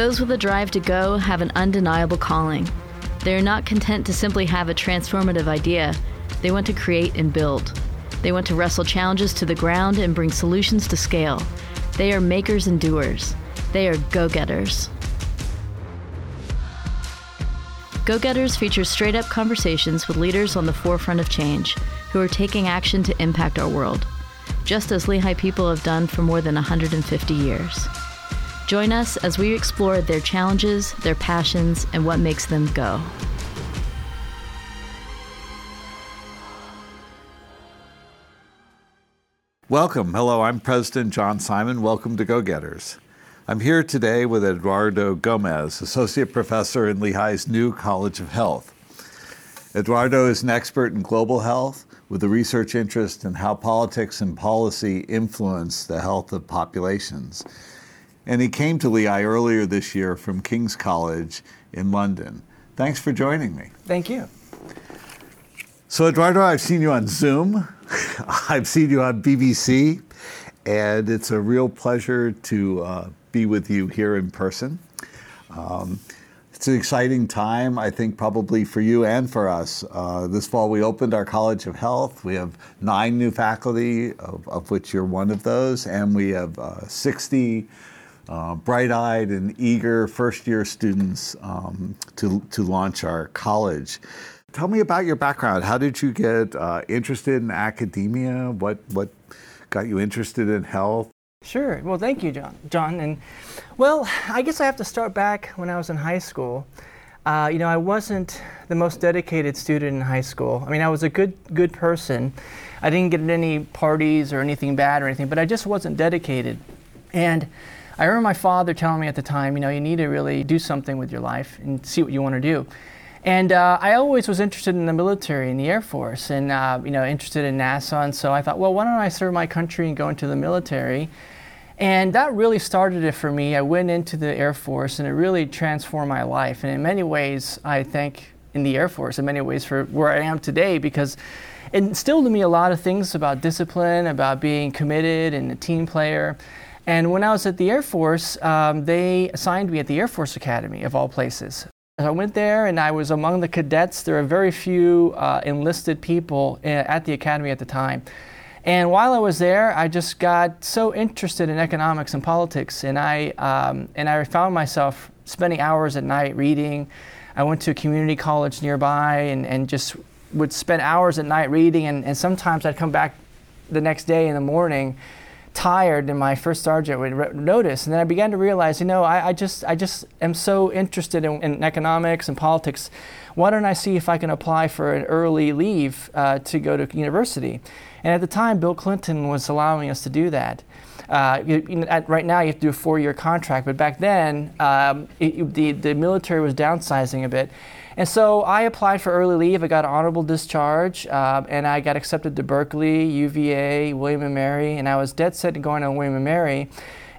Those with a drive to go have an undeniable calling. They are not content to simply have a transformative idea, they want to create and build. They want to wrestle challenges to the ground and bring solutions to scale. They are makers and doers. They are go getters. Go Getters features straight up conversations with leaders on the forefront of change who are taking action to impact our world, just as Lehigh people have done for more than 150 years. Join us as we explore their challenges, their passions, and what makes them go. Welcome. Hello, I'm President John Simon. Welcome to Go Getters. I'm here today with Eduardo Gomez, Associate Professor in Lehigh's new College of Health. Eduardo is an expert in global health with a research interest in how politics and policy influence the health of populations. And he came to Lehigh earlier this year from King's College in London. Thanks for joining me. Thank you. So, Eduardo, I've seen you on Zoom, I've seen you on BBC, and it's a real pleasure to uh, be with you here in person. Um, it's an exciting time, I think, probably for you and for us. Uh, this fall, we opened our College of Health. We have nine new faculty, of, of which you're one of those, and we have uh, 60 uh, bright eyed and eager first year students um, to, to launch our college. Tell me about your background. How did you get uh, interested in academia? What, what got you interested in health? Sure. Well, thank you, John. John, and well, I guess I have to start back when I was in high school. Uh, you know, I wasn't the most dedicated student in high school. I mean, I was a good good person. I didn't get in any parties or anything bad or anything, but I just wasn't dedicated. And I remember my father telling me at the time, you know, you need to really do something with your life and see what you want to do. And uh, I always was interested in the military and the Air Force, and uh, you know, interested in NASA. And so I thought, well, why don't I serve my country and go into the military? And that really started it for me. I went into the Air Force and it really transformed my life. And in many ways, I thank in the Air Force in many ways for where I am today because it instilled in me a lot of things about discipline, about being committed and a team player. And when I was at the Air Force, um, they assigned me at the Air Force Academy, of all places. I went there and I was among the cadets. There are very few uh, enlisted people eh, at the academy at the time. And while I was there, I just got so interested in economics and politics, and I um, and I found myself spending hours at night reading. I went to a community college nearby, and, and just would spend hours at night reading, and, and sometimes I'd come back the next day in the morning tired and my first sergeant would re- notice and then i began to realize you know i, I just i just am so interested in, in, economics and politics why don't i see if i can apply for an early leave uh, to go to university and at the time, Bill Clinton was allowing us to do that. Uh, you, you know, at, right now, you have to do a four-year contract, but back then, um, it, the, the military was downsizing a bit. And so I applied for early leave. I got an honorable discharge, uh, and I got accepted to Berkeley, UVA, William & Mary, and I was dead set to going to William & Mary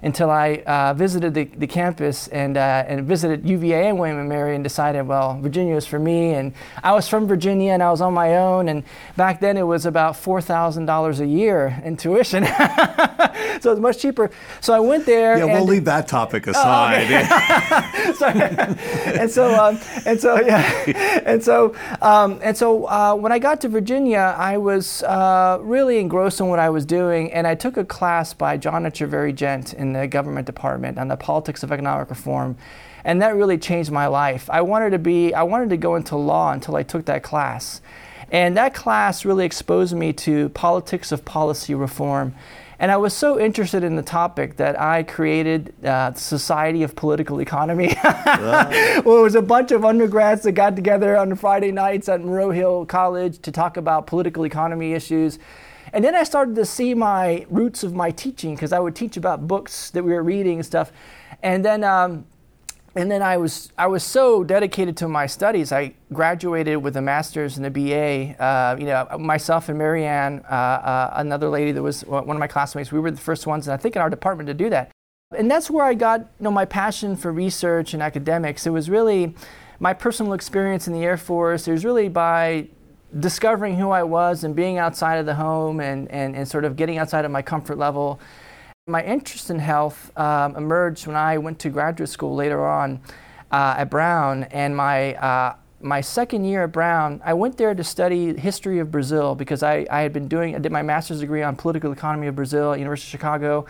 until I uh, visited the, the campus and, uh, and visited UVA and William & Mary and decided, well, Virginia is for me. And I was from Virginia and I was on my own. And back then it was about $4,000 a year in tuition. so it was much cheaper. So I went there. Yeah, we'll leave that topic aside. Oh, okay. and so, um, and so, yeah. And so, um, and so uh, when I got to Virginia, I was uh, really engrossed in what I was doing. And I took a class by John Echeverri-Gent in the government department on the politics of economic reform. And that really changed my life. I wanted to be, I wanted to go into law until I took that class. And that class really exposed me to politics of policy reform. And I was so interested in the topic that I created uh, the Society of Political Economy. well, it was a bunch of undergrads that got together on Friday nights at Monroe Hill College to talk about political economy issues. And then I started to see my roots of my teaching because I would teach about books that we were reading and stuff. And then, um, and then I was I was so dedicated to my studies. I graduated with a master's and a BA. Uh, you know, myself and Marianne, uh, uh, another lady that was one of my classmates, we were the first ones, I think, in our department to do that. And that's where I got you know my passion for research and academics. It was really my personal experience in the Air Force. It was really by discovering who I was and being outside of the home and, and, and sort of getting outside of my comfort level. My interest in health um, emerged when I went to graduate school later on uh, at Brown, and my uh, my second year at Brown, I went there to study history of Brazil because I, I had been doing I did my master's degree on political economy of Brazil at University of Chicago,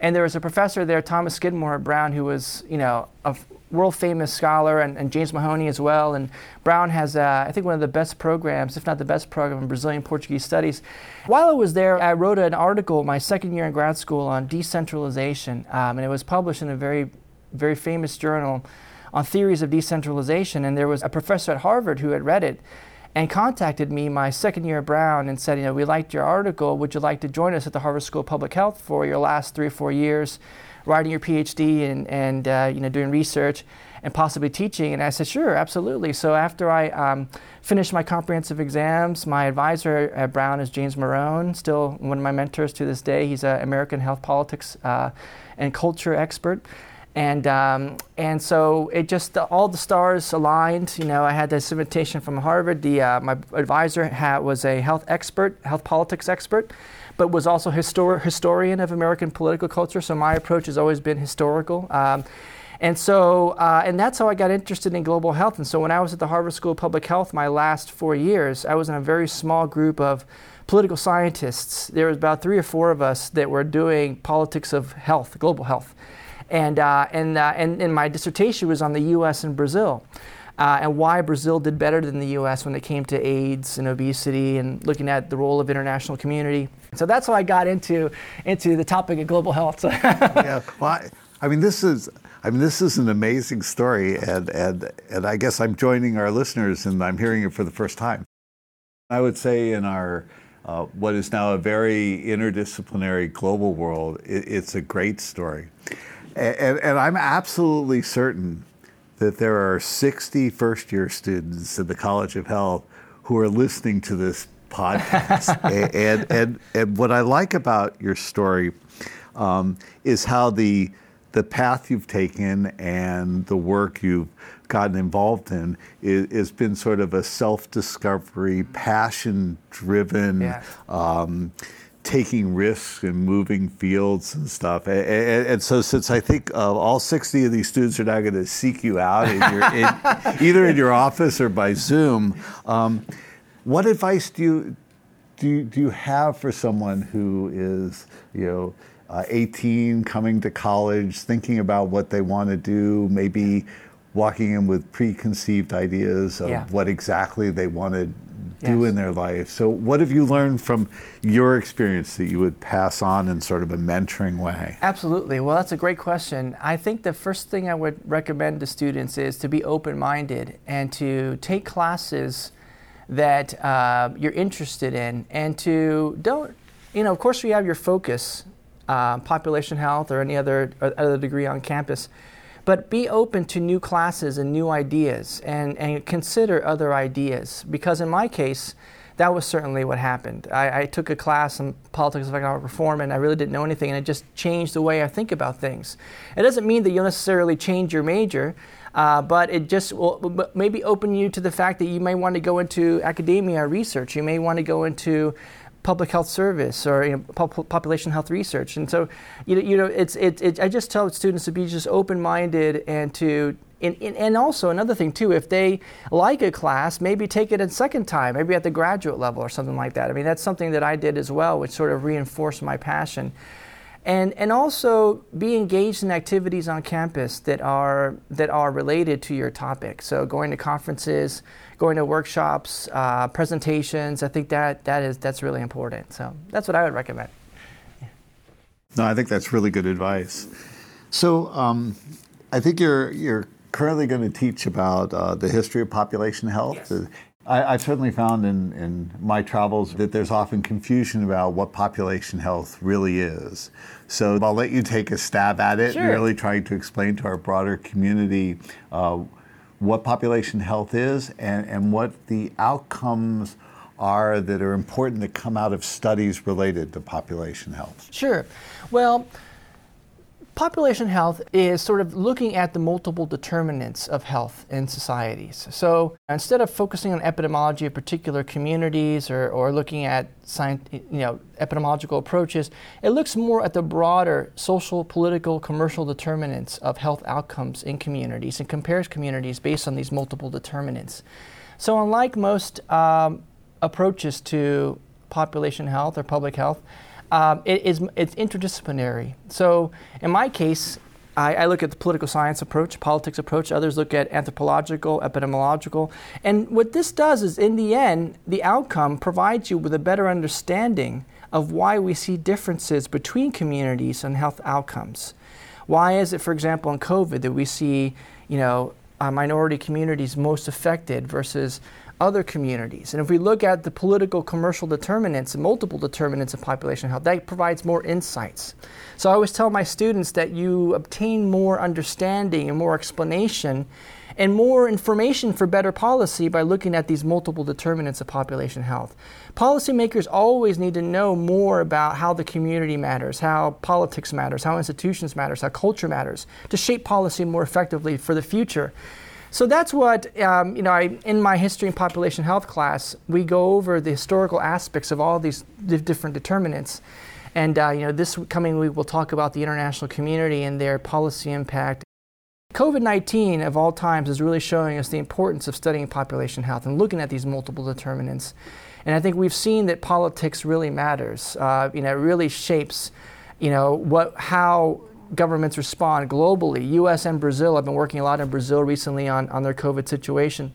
and there was a professor there, Thomas Skidmore Brown, who was you know a world famous scholar, and, and James Mahoney as well. And Brown has, uh, I think, one of the best programs, if not the best program in Brazilian Portuguese studies. While I was there, I wrote an article my second year in grad school on decentralization, um, and it was published in a very, very famous journal on theories of decentralization. And there was a professor at Harvard who had read it and contacted me my second year at Brown and said, you know, we liked your article. Would you like to join us at the Harvard School of Public Health for your last three or four years? writing your PhD and, and uh, you know, doing research and possibly teaching? And I said, sure, absolutely. So after I um, finished my comprehensive exams, my advisor at Brown is James Morone, still one of my mentors to this day. He's an American health politics uh, and culture expert. And, um, and so it just, all the stars aligned. You know, I had this invitation from Harvard. The, uh, my advisor had, was a health expert, health politics expert but was also histor- historian of American political culture. So my approach has always been historical. Um, and so, uh, and that's how I got interested in global health. And so when I was at the Harvard School of Public Health my last four years, I was in a very small group of political scientists. There was about three or four of us that were doing politics of health, global health. And, uh, and, uh, and, and my dissertation was on the US and Brazil uh, and why Brazil did better than the US when it came to AIDS and obesity and looking at the role of international community. So that's how I got into, into the topic of global health. yeah, well, I, I mean, this is. I mean, this is an amazing story, and, and, and I guess I'm joining our listeners and I'm hearing it for the first time. I would say in our uh, what is now a very interdisciplinary global world, it, it's a great story. And, and, I'm absolutely certain that there are 60 first year students in the College of Health who are listening to this podcast. and, and, and what I like about your story um, is how the, the path you've taken and the work you've gotten involved in has been sort of a self discovery, passion driven. Yeah. Um, taking risks and moving fields and stuff. And, and, and so, since I think uh, all 60 of these students are now going to seek you out in your, in, either in your office or by Zoom, um, what advice do you, do you, do you have for someone who is, you know, uh, 18, coming to college, thinking about what they want to do, maybe walking in with preconceived ideas of yeah. what exactly they want to do yes. in their life. So, what have you learned from your experience that you would pass on in sort of a mentoring way? Absolutely. Well, that's a great question. I think the first thing I would recommend to students is to be open minded and to take classes that uh, you're interested in and to don't, you know, of course, we have your focus, uh, population health or any other, or other degree on campus but be open to new classes and new ideas and, and consider other ideas. Because in my case, that was certainly what happened. I, I, took a class in politics of economic reform and I really didn't know anything, and it just changed the way I think about things. It doesn't mean that you'll necessarily change your major, uh, but it just will maybe open you to the fact that you may want to go into academia or research. You may want to go into public health service or you know, pop- population health research. And so, you know, you know it's, it, it, I just tell students to be just open-minded and to, and, and also another thing too, if they like a class, maybe take it a second time, maybe at the graduate level or something like that. I mean, that's something that I did as well, which sort of reinforced my passion and and also be engaged in activities on campus that are that are related to your topic. So going to conferences, going to workshops, uh, presentations. I think that that is that's really important. So that's what I would recommend. Yeah. No, I think that's really good advice. So um, I think you're you're currently going to teach about uh, the history of population health. Yes. I, have certainly found in, in my travels that there's often confusion about what population health really is. So I'll let you take a stab at it, sure. really trying to explain to our broader community uh, what population health is and, and what the outcomes are that are important that come out of studies related to population health. Sure. Well, population health is sort of looking at the multiple determinants of health in societies. So instead of focusing on epidemiology of particular communities or, or looking at science, you know, epidemiological approaches, it looks more at the broader social, political, commercial determinants of health outcomes in communities and compares communities based on these multiple determinants. So unlike most um, approaches to population health or public health, um, it is it's interdisciplinary. So in my case, I, I, look at the political science approach, politics approach. Others look at anthropological, epidemiological. And what this does is, in the end, the outcome provides you with a better understanding of why we see differences between communities and health outcomes. Why is it, for example, in COVID that we see, you know, uh, minority communities most affected versus other communities. And if we look at the political, commercial determinants and multiple determinants of population health, that provides more insights. So I always tell my students that you obtain more understanding and more explanation and more information for better policy by looking at these multiple determinants of population health. Policymakers always need to know more about how the community matters, how politics matters, how institutions matters, how culture matters to shape policy more effectively for the future. So that's what, um, you know, I, in my history and population health class, we go over the historical aspects of all these different determinants. And, uh, you know, this coming week we'll talk about the international community and their policy impact. COVID 19 of all times is really showing us the importance of studying population health and looking at these multiple determinants. And I think we've seen that politics really matters. Uh, you know, it really shapes, you know, what, how governments respond globally. US and Brazil, I've been working a lot in Brazil recently on, on their COVID situation.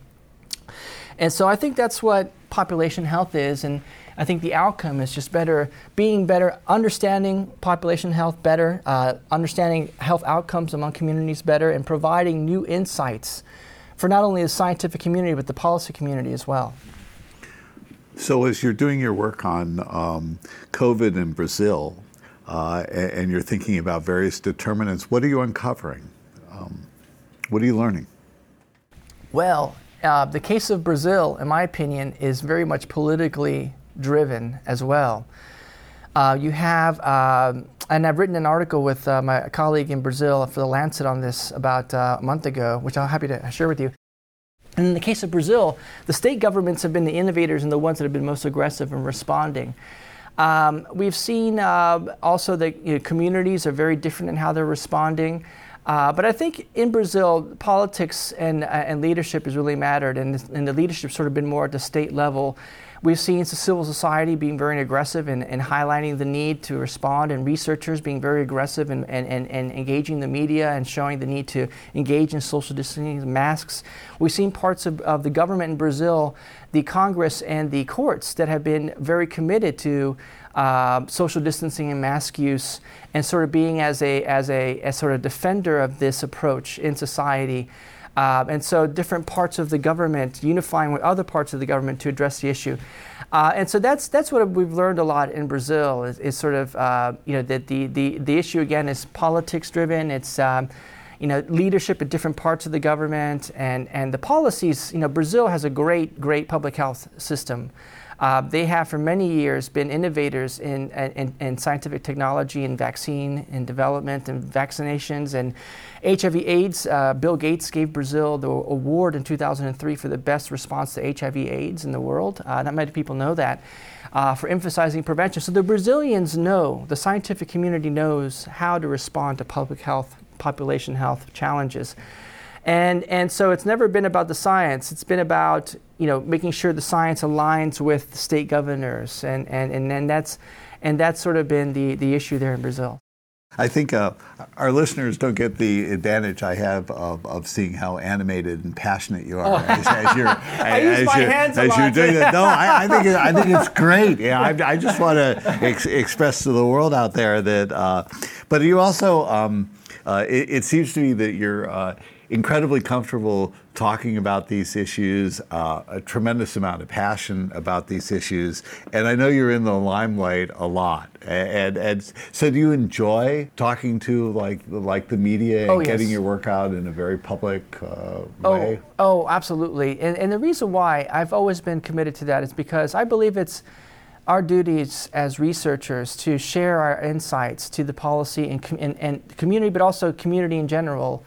And so I think that's what population health is. And I think the outcome is just better, being better, understanding population health better, uh, understanding health outcomes among communities better, and providing new insights for not only the scientific community, but the policy community as well. So, as you're doing your work on um, COVID in Brazil, uh, and, you're thinking about various determinants, what are you uncovering? Um, what are you learning? Well, uh, the case of Brazil, in my opinion, is very much politically driven as well. Uh, you have, um, and I've written an article with uh, my colleague in Brazil for the Lancet on this about uh, a month ago, which I'm happy to share with you. And in the case of Brazil, the state governments have been the innovators and the ones that have been most aggressive in responding. Um, we've seen uh, also that you know, communities are very different in how they're responding. Uh, but I think in Brazil, politics and, uh, and leadership has really mattered, and, and the leadership sort of been more at the state level. We've seen civil society being very aggressive and, highlighting the need to respond, and researchers being very aggressive and engaging the media and showing the need to engage in social distancing, masks. We've seen parts of, of the government in Brazil, the Congress, and the courts that have been very committed to uh, social distancing and mask use, and sort of being as a as a as sort of defender of this approach in society. Uh, and so different parts of the government unifying with other parts of the government to address the issue. Uh, and so that's that's what we've learned a lot in Brazil is, is sort of uh, you know that the, the the issue again is politics driven. It's um, you know leadership at different parts of the government and and the policies. You know Brazil has a great great public health system. Uh, they have for many years been innovators in, in, in scientific technology and vaccine and development and vaccinations and HIV/AIDS. Uh, Bill Gates gave Brazil the award in 2003 for the best response to HIV/AIDS in the world. Uh, not many people know that. Uh, for emphasizing prevention. So the Brazilians know, the scientific community knows how to respond to public health, population health challenges. And, and so it's never been about the science. It's been about you know, making sure the science aligns with the state governors. And, and, and, and, that's, and that's sort of been the, the issue there in Brazil. I think uh, our listeners don't get the advantage I have of, of seeing how animated and passionate you are oh. as, as, you're, as, you're, as you're doing it. No, I, I, think it, I think it's great. Yeah, I, I just want to ex- express to the world out there that. Uh, but you also, um, uh, it, it, seems to me that you're uh, incredibly comfortable talking about these issues, uh, a tremendous amount of passion about these issues, and I know you're in the limelight a lot. And, and so, do you enjoy talking to like like the media and oh, yes. getting your work out in a very public uh, way? Oh, oh, absolutely. And, and the reason why I've always been committed to that is because I believe it's our duties as researchers to share our insights to the policy and, com- and, and community, but also community in general.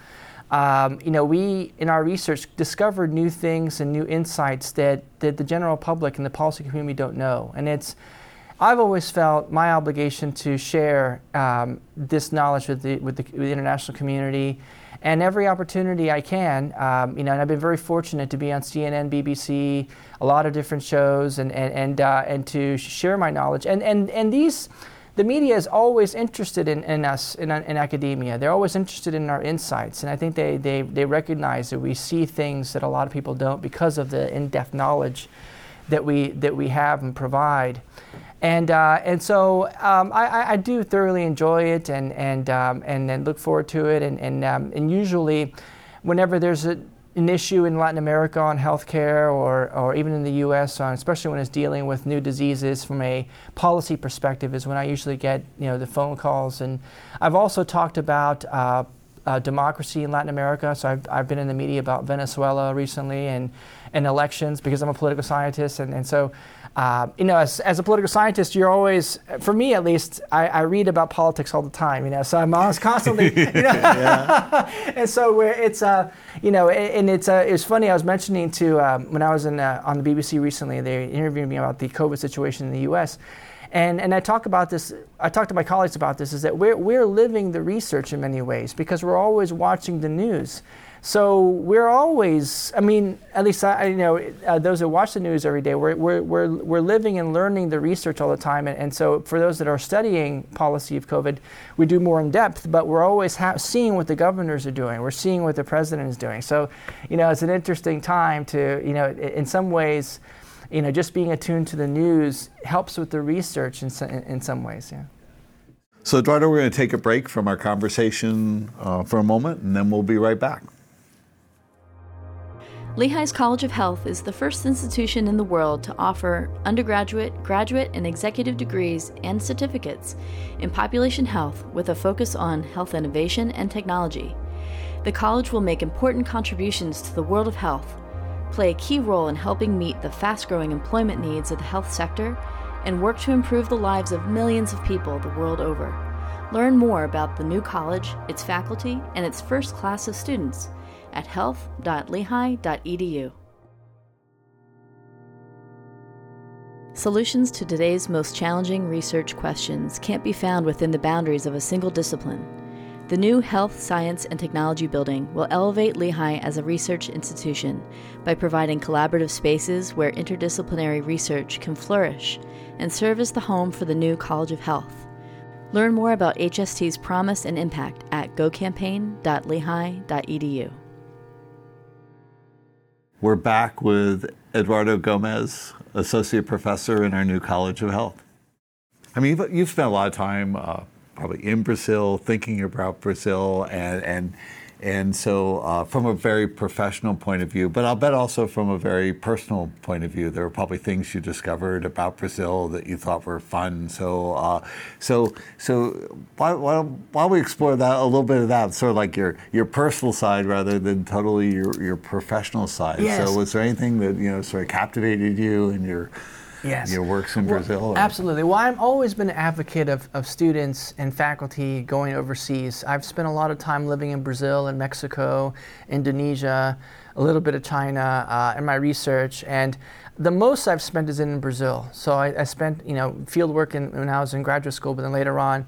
Um, you know, we in our research discovered new things and new insights that, that the general public and the policy community don't know. And it's, I've always felt my obligation to share um, this knowledge with the, with the, with the international community and every opportunity I can. Um, you know, and I've been very fortunate to be on CNN, BBC, a lot of different shows, and and and, uh, and to share my knowledge. And and and these. The media is always interested in, in us in, in academia. They're always interested in our insights, and I think they, they, they recognize that we see things that a lot of people don't because of the in-depth knowledge that we that we have and provide. And, uh, and so um, I, I, do thoroughly enjoy it and, and, um, and, and, look forward to it. And, and, um, and usually, whenever there's a, an issue in Latin America on healthcare or, or even in the US, on, especially when it's dealing with new diseases from a policy perspective, is when I usually get you know, the phone calls. And I've also talked about uh, uh, democracy in Latin America. So I've, I've been in the media about Venezuela recently and, and elections because I'm a political scientist. And, and so uh, you know, as, as a political scientist, you're always, for me at least, I, I read about politics all the time, you know, so I'm always constantly, you know, and so it's, uh, you know, and it's, uh, it's funny, I was mentioning to, um, when I was in, uh, on the BBC recently, they interviewed me about the COVID situation in the US. And, and I talk about this, I talk to my colleagues about this, is that we're, we're living the research in many ways because we're always watching the news. So we're always, I mean, at least I, you know, uh, those that watch the news every day, we're, we're, we're, we're living and learning the research all the time. And, and so for those that are studying policy of COVID, we do more in depth, but we're always ha- seeing what the governors are doing. We're seeing what the president is doing. So, you know, it's an interesting time to, you know, in some ways, you know, just being attuned to the news helps with the research in, in, in some ways, yeah. So, Eduardo, we're going to take a break from our conversation uh, for a moment, and then we'll be right back. Lehigh's College of Health is the first institution in the world to offer undergraduate, graduate, and executive degrees and certificates in population health with a focus on health innovation and technology. The college will make important contributions to the world of health, play a key role in helping meet the fast growing employment needs of the health sector, and work to improve the lives of millions of people the world over. Learn more about the new college, its faculty, and its first class of students at health.lehigh.edu. Solutions to today's most challenging research questions can't be found within the boundaries of a single discipline. The new Health, Science, and Technology building will elevate Lehigh as a research institution by providing collaborative spaces where interdisciplinary research can flourish and serve as the home for the new College of Health. Learn more about HST's promise and impact at gocampaign.lehigh.edu. We're back with Eduardo Gomez, Associate Professor in our new College of Health. I mean, you've, you've spent a lot of time uh, probably in Brazil, thinking about Brazil, and, and and so, uh, from a very professional point of view, but I'll bet also from a very personal point of view, there were probably things you discovered about Brazil that you thought were fun. So, uh, so, so why, why, why don't we explore that a little bit of that, sort of like your your personal side rather than totally your your professional side. Yes. So, was there anything that you know sort of captivated you in your yes. your works in well, Brazil? Or? Absolutely. Well, I've always been an advocate of, of students and faculty going overseas. I've spent a lot of time living in Brazil and Mexico, Indonesia, a little bit of China uh, in my research, and the most I've spent is in Brazil. So I, I spent, you know, field work in, when I was in graduate school, but then later on.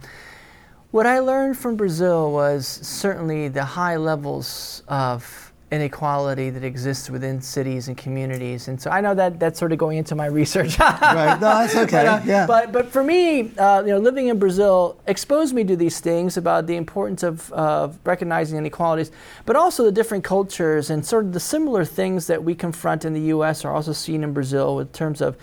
What I learned from Brazil was certainly the high levels of inequality that exists within cities and communities. And so I know that that's sort of going into my research. right. No, that's okay. but, uh, yeah. But but for me, uh, you know, living in Brazil exposed me to these things about the importance of, of recognizing inequalities, but also the different cultures and sort of the similar things that we confront in the U.S. are also seen in Brazil in terms of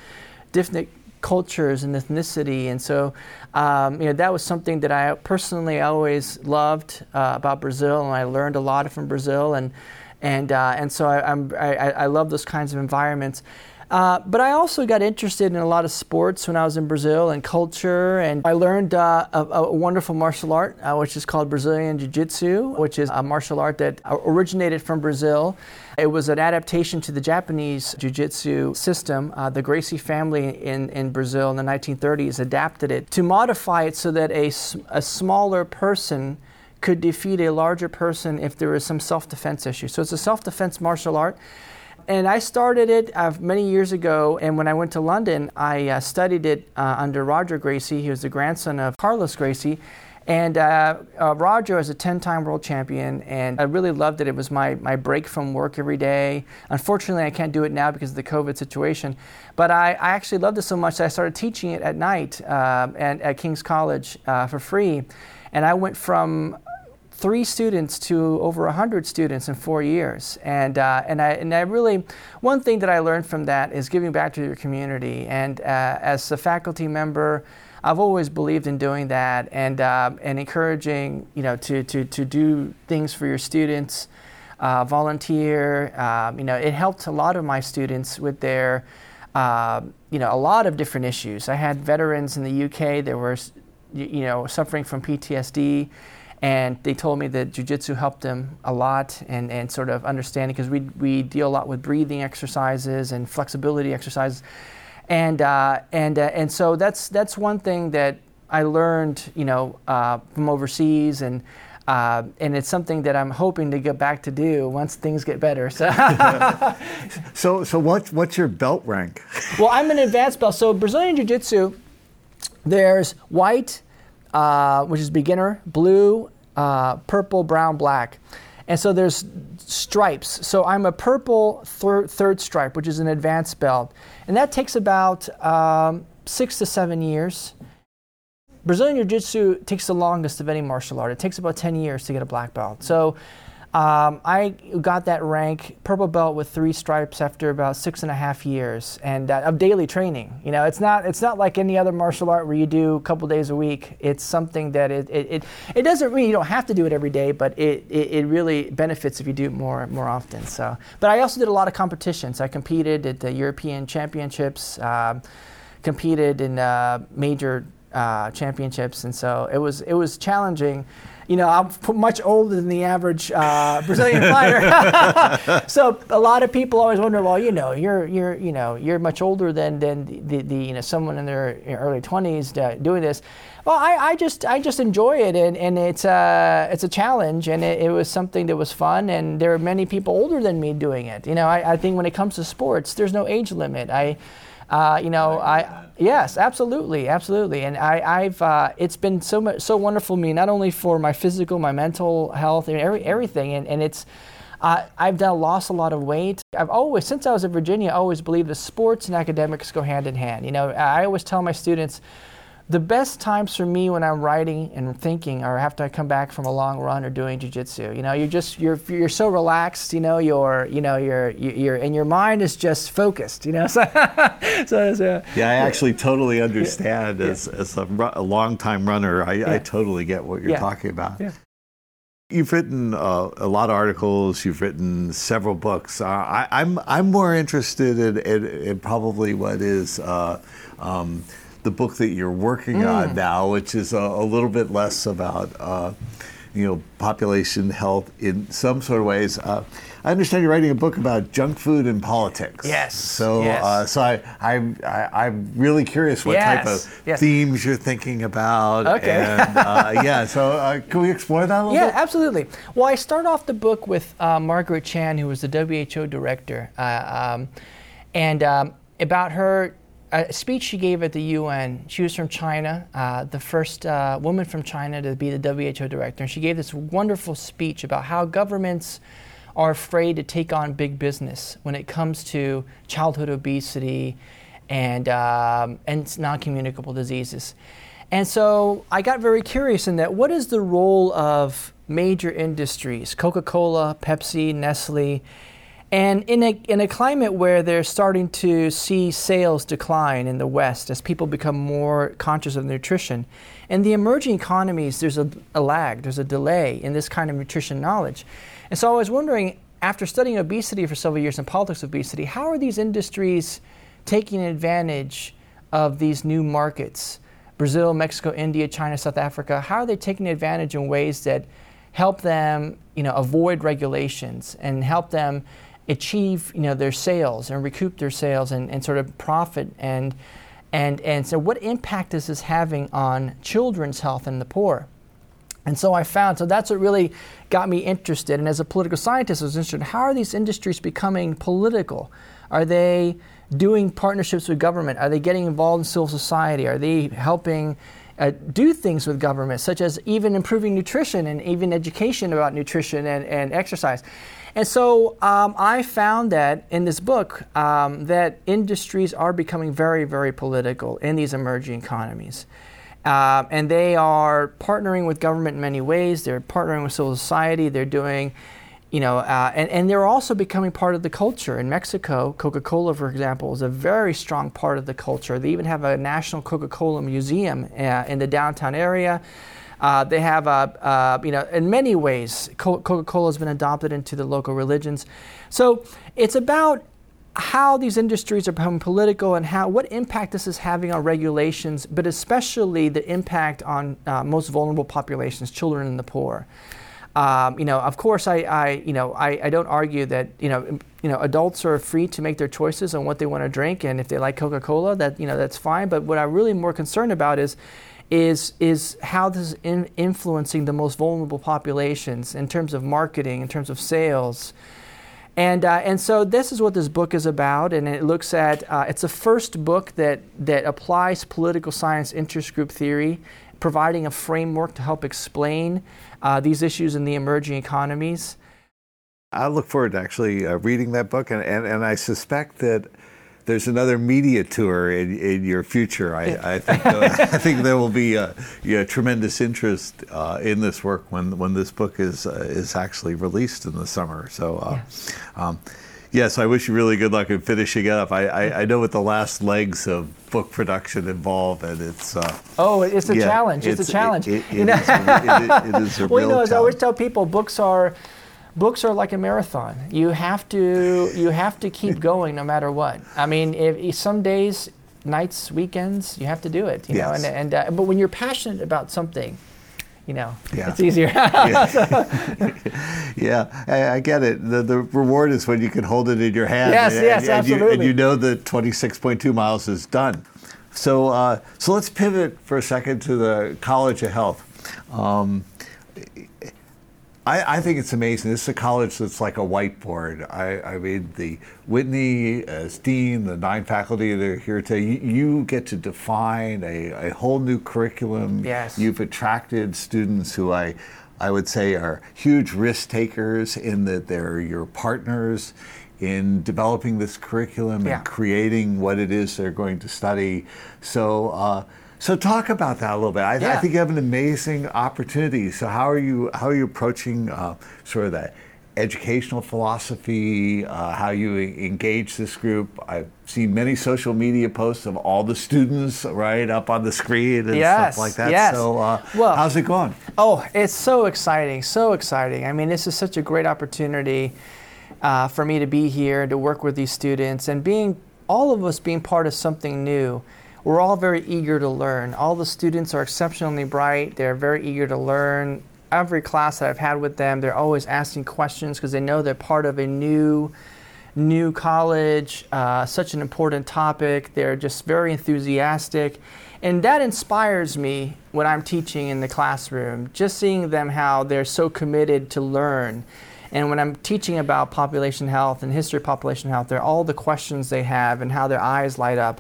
different cultures and ethnicity. And so, um, you know, that was something that I personally always loved uh, about Brazil, and I learned a lot from Brazil. And and uh, and so I, I'm, I, I love those kinds of environments. Uh, but I also got interested in a lot of sports when I was in Brazil and culture, and I learned uh, a, a, wonderful martial art, uh, which is called Brazilian Jiu Jitsu, which is a martial art that originated from Brazil. It was an adaptation to the Japanese Jiu Jitsu system. Uh, the Gracie family in, in Brazil in the 1930s adapted it to modify it so that a, a smaller person could defeat a larger person if there was some self defense issue. So it's a self defense martial art and I started it uh, many years ago. And when I went to London, I uh, studied it uh, under Roger Gracie. He was the grandson of Carlos Gracie. And uh, uh, Roger is a 10 time world champion, and I really loved it. It was my, my break from work every day. Unfortunately, I can't do it now because of the COVID situation. But I, I actually loved it so much that I started teaching it at night uh, and at King's College for free. And I went from three students to over 100 students in four years. And, uh, and, I, and I really, one thing that I learned from that is giving back to your community. And uh, as a faculty member, I've always believed in doing that and, uh, and encouraging, you know, to, to, to do things for your students, uh, volunteer. Um, you know, it helped a lot of my students with their, uh, you know, a lot of different issues. I had veterans in the UK that were, you know, suffering from PTSD and they told me that jujitsu helped them a lot and, and sort of understanding because we, we deal a lot with breathing exercises and flexibility exercises. And, uh, and, uh, and so that's, that's one thing that I learned, you know, uh, from overseas and, uh, and it's something that I'm hoping to get back to do once things get better. So, so, so what, what's your belt rank? well, I'm an advanced belt. So Brazilian Jiu Jitsu, there's white, uh, which is beginner, blue, uh, purple, brown, black. And so there's stripes. So I'm a purple thir- third stripe, which is an advanced belt. And that takes about um, six to seven years. Brazilian Jiu Jitsu takes the longest of any martial art. It takes about 10 years to get a black belt. So um, I got that rank, purple belt with three stripes after about six and a half years and uh, of daily training. You know, it's not it's not like any other martial art where you do a couple days a week. It's something that it it, it, it doesn't mean you don't have to do it every day, but it, it, it really benefits if you do it more more often. So, but I also did a lot of competitions. I competed at the European Championships, um, competed in uh, major uh, championships, and so it was it was challenging you know, I'm much older than the average uh, Brazilian fighter. so a lot of people always wonder, well, you know, you're you're you know you're much older than than the, the you know someone in their early 20s uh, doing this. Well, I, I just I just enjoy it, and, and it's a it's a challenge, and it, it was something that was fun, and there are many people older than me doing it. You know, I, I think when it comes to sports, there's no age limit. I uh, you know, I, yes, absolutely, absolutely, and I, have uh, it's been so much, so wonderful to me, not only for my physical, my mental health, and every, everything, and, and it's. Uh, I've done lost a lot of weight. I've always, since I was in Virginia, I always believed that sports and academics go hand in hand. You know, I always tell my students, the best times for me when I'm writing and thinking are after I come back from a long run or doing jujitsu. You know, you're just you're you're so relaxed. You know, you're you know you're you're and your mind is just focused. You know, so, so, so yeah, I actually totally understand yeah. as as a, a long time runner. I, yeah. I totally get what you're yeah. talking about. You've written uh, a lot of articles. You've written several books. Uh, I, am I'm, I'm more interested in, in, in probably what is. Uh, um, the book that you're working mm. on now, which is a, a little bit less about, uh, you know, population health in some sort of ways. Uh, I understand you're writing a book about junk food and politics. Yes. So, yes. Uh, so I, I, am really curious what yes. type of yes. themes you're thinking about. Okay. And, uh, yeah. So, uh, can we explore that a little yeah, bit? Yeah, absolutely. Well, I start off the book with uh, Margaret Chan, who was the WHO director, uh, um, and um, about her a speech she gave at the UN. She was from China, uh, the first uh, woman from China to be the WHO director. And she gave this wonderful speech about how governments are afraid to take on big business when it comes to childhood obesity and, um, and non communicable diseases. And so I got very curious in that what is the role of major industries, Coca Cola, Pepsi, Nestle? And in a, in a climate where they're starting to see sales decline in the West as people become more conscious of nutrition, in the emerging economies, there's a, a lag, there's a delay in this kind of nutrition knowledge. And so I was wondering, after studying obesity for several years and politics of obesity, how are these industries taking advantage of these new markets Brazil, Mexico, India, China, South Africa? How are they taking advantage in ways that help them you know, avoid regulations and help them achieve you know, their sales and recoup their sales and, and sort of profit? And, and, and so, what impact is this having on children's health and the poor? And so I found, so that's what really got me interested. And as a political scientist, I was interested how are these industries becoming political? Are they doing partnerships with government? Are they getting involved in civil society? Are they helping uh, do things with government, such as even improving nutrition and even education about nutrition and, and exercise? And so um, I found that in this book um, that industries are becoming very, very political in these emerging economies. Uh, and they are partnering with government in many ways. They're partnering with civil society. They're doing, you know, uh, and, and they're also becoming part of the culture. In Mexico, Coca Cola, for example, is a very strong part of the culture. They even have a national Coca Cola museum uh, in the downtown area. Uh, they have, a, you know, in many ways, Coca Cola has been adopted into the local religions. So it's about how these industries are becoming political and how what impact this is having on regulations, but especially the impact on uh, most vulnerable populations, children and the poor. Um, you know, of course, I, I you know, I, I, don't argue that you know, you know, adults are free to make their choices on what they want to drink, and if they like Coca-Cola, that you know, that's fine. But what I'm really more concerned about is, is is how this is in influencing the most vulnerable populations in terms of marketing, in terms of sales. And, uh, and so this is what this book is about, and it looks at, uh, it's the first book that, that applies political science interest group theory, providing a framework to help explain uh, these issues in the emerging economies. I look forward to actually uh, reading that book, and, and, and I suspect that there's another media tour in, in your future. I, I think uh, I think there will be a, a tremendous interest uh, in this work when when this book is uh, is actually released in the summer. So. Uh, yes. Um, yes, I wish you really good luck in finishing it up. I, I, I, know what the last legs of book production involve, and it's uh, oh, it's a yeah, challenge. It's, it's, a challenge. It, it, it, is, it, it is a well, you know, as I always tell people, books are books are like a marathon. You have to you have to keep going no matter what. I mean, if, some days, nights, weekends, you have to do it. You yes. know, and, and uh, but when you're passionate about something, you know, yeah. it's easier. yeah, yeah I, I, get it. The, the reward is when you can hold it in your hand. Yes, and, yes, and, absolutely. You, and you know that 26.2 miles is done. So, uh, so let's pivot for a second to the College of Health. Um, I, I, think it's amazing. This is a college that's like a whiteboard. I, I mean, the Whitney as dean, the nine faculty that are here today, you, you get to define a, a, whole new curriculum. Yes. You've attracted students who I, I would say are huge risk takers in that they're your partners in developing this curriculum yeah. and creating what it is they're going to study. So. Uh, so talk about that a little bit. I, yeah. I, think you have an amazing opportunity. So how are you how are you approaching uh, sort of that educational philosophy? Uh, how you engage this group? I've seen many social media posts of all the students right up on the screen and yes, stuff like that. Yes. So uh, well, how's it going? Oh, it's so exciting, so exciting. I mean, this is such a great opportunity uh, for me to be here to work with these students and being all of us being part of something new we're all very eager to learn. All the students are exceptionally bright. They're very eager to learn. Every class that I've had with them, they're always asking questions because they know they're part of a new, new college, uh, such an important topic. They're just very enthusiastic. And that inspires me when I'm teaching in the classroom, just seeing them how they're so committed to learn. And when I'm teaching about population health and history of population health, they're all the questions they have and how their eyes light up.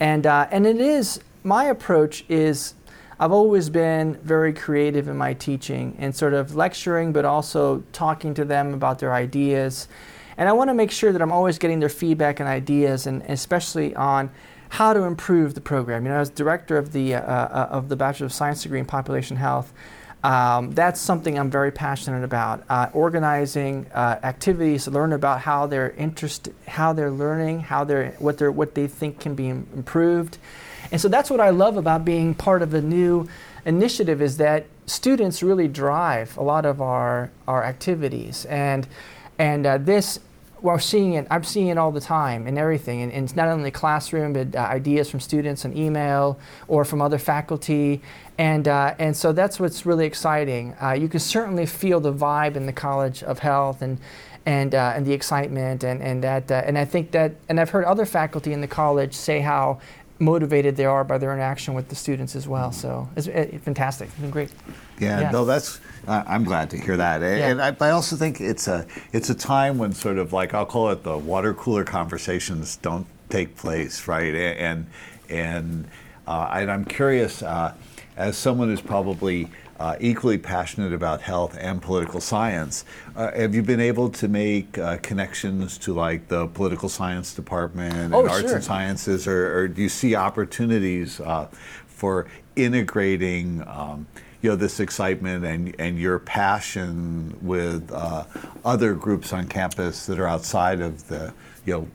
And, uh, and it is, my approach is I've always been very creative in my teaching and sort of lecturing, but also talking to them about their ideas. And I want to make sure that I'm always getting their feedback and ideas, and especially on how to improve the program. You know, as director of the, uh, uh, of the Bachelor of Science degree in Population Health, um, that's something I'm very passionate about. Uh, organizing uh, activities to learn about how they're interest, how they're learning, how they're what they what they think can be improved, and so that's what I love about being part of a new initiative is that students really drive a lot of our our activities and and uh, this we're seeing it. I'm seeing it all the time and everything, and, and it's not only the classroom, but uh, ideas from students on email or from other faculty, and uh, and so that's what's really exciting. Uh, you can certainly feel the vibe in the College of Health and. And, uh, and the excitement and, and that uh, and I think that and I've heard other faculty in the college say how motivated they are by their interaction with the students as well. So it's, it's fantastic. It's been great. Yeah, Yeah. no, that's. I'm glad to hear that, and, Yeah. and I, I also think it's a it's a time when sort of like I'll call it the water cooler conversations don't take place, right? And and uh, and I'm curious, uh, as someone who's probably. Uh, equally passionate about health and political science. Uh, have you been able to make uh, connections to like the political science department and Oh, arts sure. and sciences, or, or do you see opportunities uh, for integrating, um, you know, this excitement and and your passion with uh, other groups on campus that are outside of the, you know,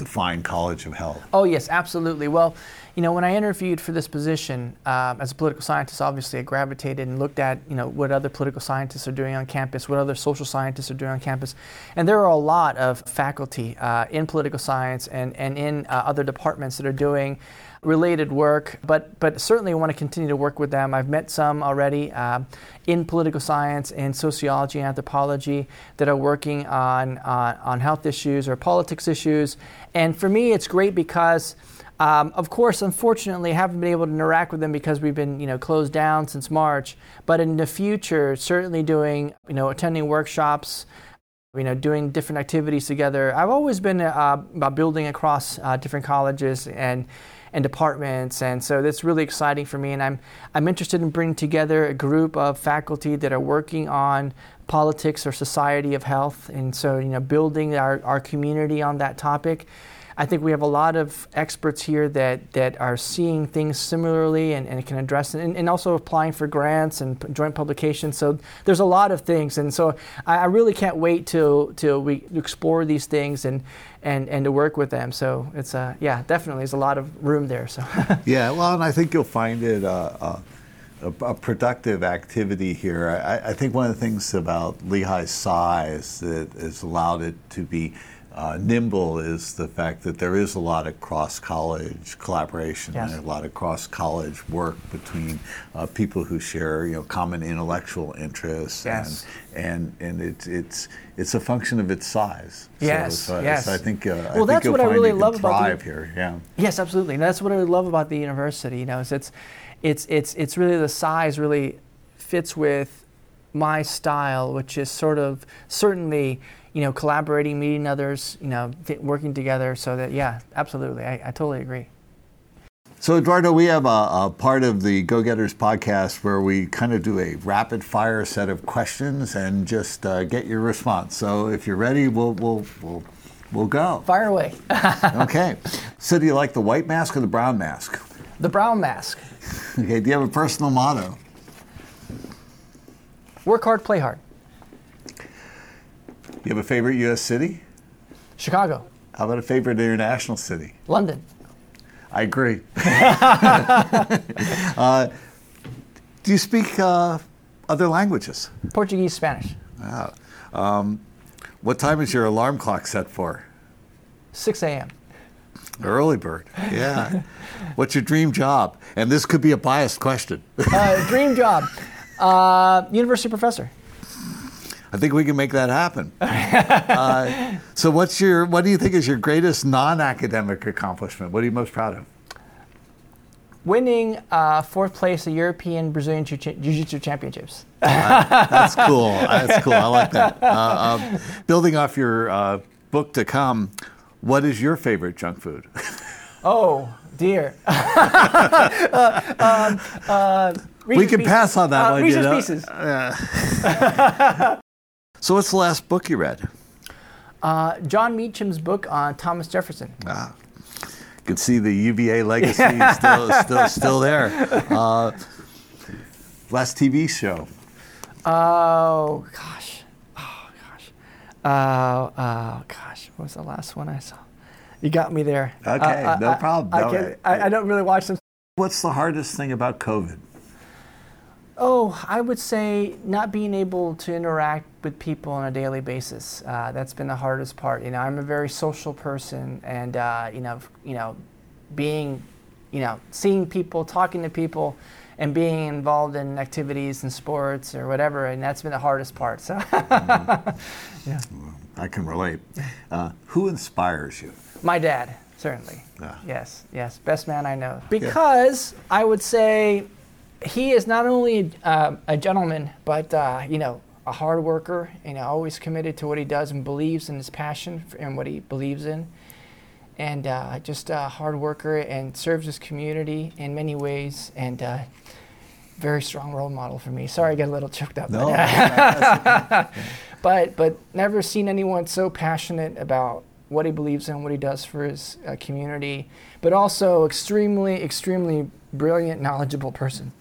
the fine College of Health? Oh yes, absolutely. Well, you know, when I interviewed for this position um, as a political scientist, obviously I gravitated and looked at you know what other political scientists are doing on campus, what other social scientists are doing on campus, and there are a lot of faculty uh, in political science and and in uh, other departments that are doing related work, but but certainly I want to continue to work with them. I've met some already um, in political science and sociology and anthropology that are working on on, on health issues or politics issues, and for me, it's great because. Um, of course, unfortunately, haven't been able to interact with them because we've been, you know, closed down since March. But in the future, certainly doing, you know, attending workshops, you know, doing different activities together. I've always been uh, about building across uh, different colleges and and departments, and so that's really exciting for me. And I'm I'm interested in bringing together a group of faculty that are working on politics or society of health, and so you know, building our, our community on that topic. I think we have a lot of experts here that, that are seeing things similarly and, and can address it, and, and also applying for grants and joint publications. So there's a lot of things, and so I, I really can't wait till till we explore these things and and, and to work with them. So it's uh, yeah, definitely there's a lot of room there. So Yeah, well, and I think you'll find it uh, uh, a, a productive activity here. I, I think one of the things about Lehigh's size that has allowed it to be uh, nimble is the fact that there is a lot of cross-college collaboration Yes. and a lot of cross-college work between uh, people who share, you know, common intellectual interests, Yes. and and and it's it's it's a function of its size. Yes, so, so, yes. I think uh, I Well, think that's what I really love about the- here. Yeah. Yes, absolutely. And that's what I love about the university. You know, is it's it's it's it's really the size really fits with my style, which is sort of certainly you know collaborating, meeting others, you know, working together. So that yeah, absolutely, I, I totally agree. So, Eduardo, we have a, a part of the Go Getters podcast where we kind of do a rapid fire set of questions and just uh, get your response. So, if you're ready, we'll, we'll, we'll, we'll go. Fire away. Okay. So, do you like the white mask or the brown mask? The brown mask. Okay. Do you have a personal motto? Work hard, play hard. Do you have a favorite U.S. city? Chicago, How about a favorite international city? London, I agree. uh, do you speak uh, other languages? Portuguese, Spanish. Wow. What time is your alarm clock set for? 6 a.m. Early bird. Yeah. What's your dream job? And this could be a biased question. Uh, dream job. Uh, university professor. I think we can make that happen. Uh, so, what's your? What do you think is your greatest non-academic accomplishment? What are you most proud of? Winning uh, fourth place at European Brazilian Jiu- Jiu-Jitsu Championships. That's cool. That's cool. I like that. Uh, um, building off your uh, book to come, what is your favorite junk food? Oh dear. uh, um, uh, we can Pieces. pass on that Uh, one. Reese's you know? Pieces. So, what's the last book you read? Uh, Jon Meacham's book on Thomas Jefferson. Ah, you can see the UVA legacy is still, still, still there. Uh, last TV show. Oh gosh. Oh gosh. Oh, oh gosh. What was the last one I saw? You got me there. Okay, Uh, no I- problem. I, No, I, I don't really watch them. What's the hardest thing about COVID? Oh, I would say not being able to interact with people on a daily basis. Uh, that's been the hardest part. You know, I'm a very social person, and uh, you know, you know, being, you know, seeing people, talking to people, and being involved in activities and sports or whatever, and that's been the hardest part. So, mm-hmm. yeah. I can relate. Uh, who inspires you? My dad, certainly. Yeah. Yes, yes, best man I know. Because yeah. I would say he is not only uh, a gentleman, but uh, you know, a hard worker. You know, always committed to what he does and believes in his passion and what he believes in, and uh, just a hard worker and serves his community in many ways and. Uh, very strong role model for me. Sorry, I got a little choked up. No, but, but but never seen anyone so passionate about what he believes in, what he does for his uh, community, but also extremely, extremely brilliant, knowledgeable person.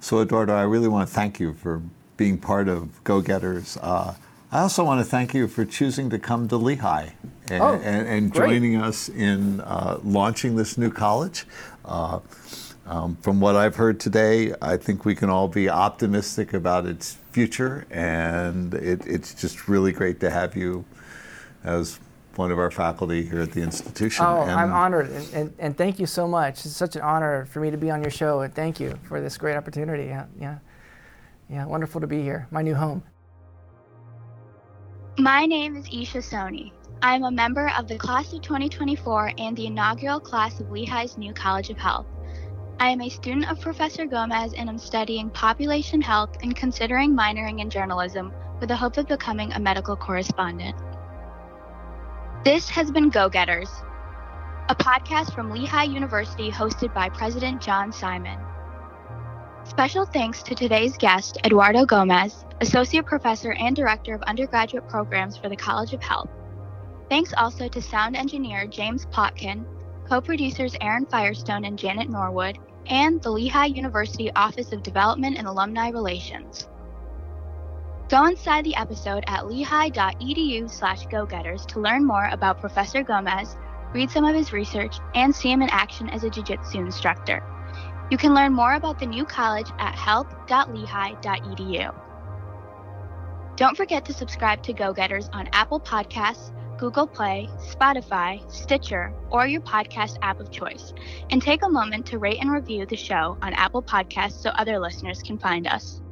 So, Eduardo, I really want to thank you for being part of Go Getters. Uh, I also want to thank you for choosing to come to Lehigh and, oh, and, and joining us in uh, launching this new college. Uh, um, from what I've heard today, I think we can all be optimistic about its future, and it, it's just really great to have you as one of our faculty here at the institution. Oh, and I'm honored, and, and, and, thank you so much. It's such an honor for me to be on your show, and thank you for this great opportunity. Yeah, yeah, yeah wonderful to be here, my new home. My name is Isha Soni. I'm a member of the class of 2024 and the inaugural class of Lehigh's new College of Health. I am a student of Professor Gomez and am studying population health and considering minoring in journalism with the hope of becoming a medical correspondent. This has been Go Getters, a podcast from Lehigh University hosted by President John Simon. Special thanks to today's guest, Eduardo Gomez, Associate Professor and Director of Undergraduate Programs for the College of Health. Thanks also to sound engineer James Plotkin, co producers Aaron Firestone and Janet Norwood, and the Lehigh University Office of Development and Alumni Relations. Go inside the episode at lehigh.edu slash go-getters to learn more about Professor Gomez, read some of his research, and see him in action as a jiu-jitsu instructor. You can learn more about the new college at health.lehigh.edu. Don't forget to subscribe to Go Getters on Apple Podcasts, Google Play, Spotify, Stitcher, or your podcast app of choice, and take a moment to rate and review the show on Apple Podcasts so other listeners can find us.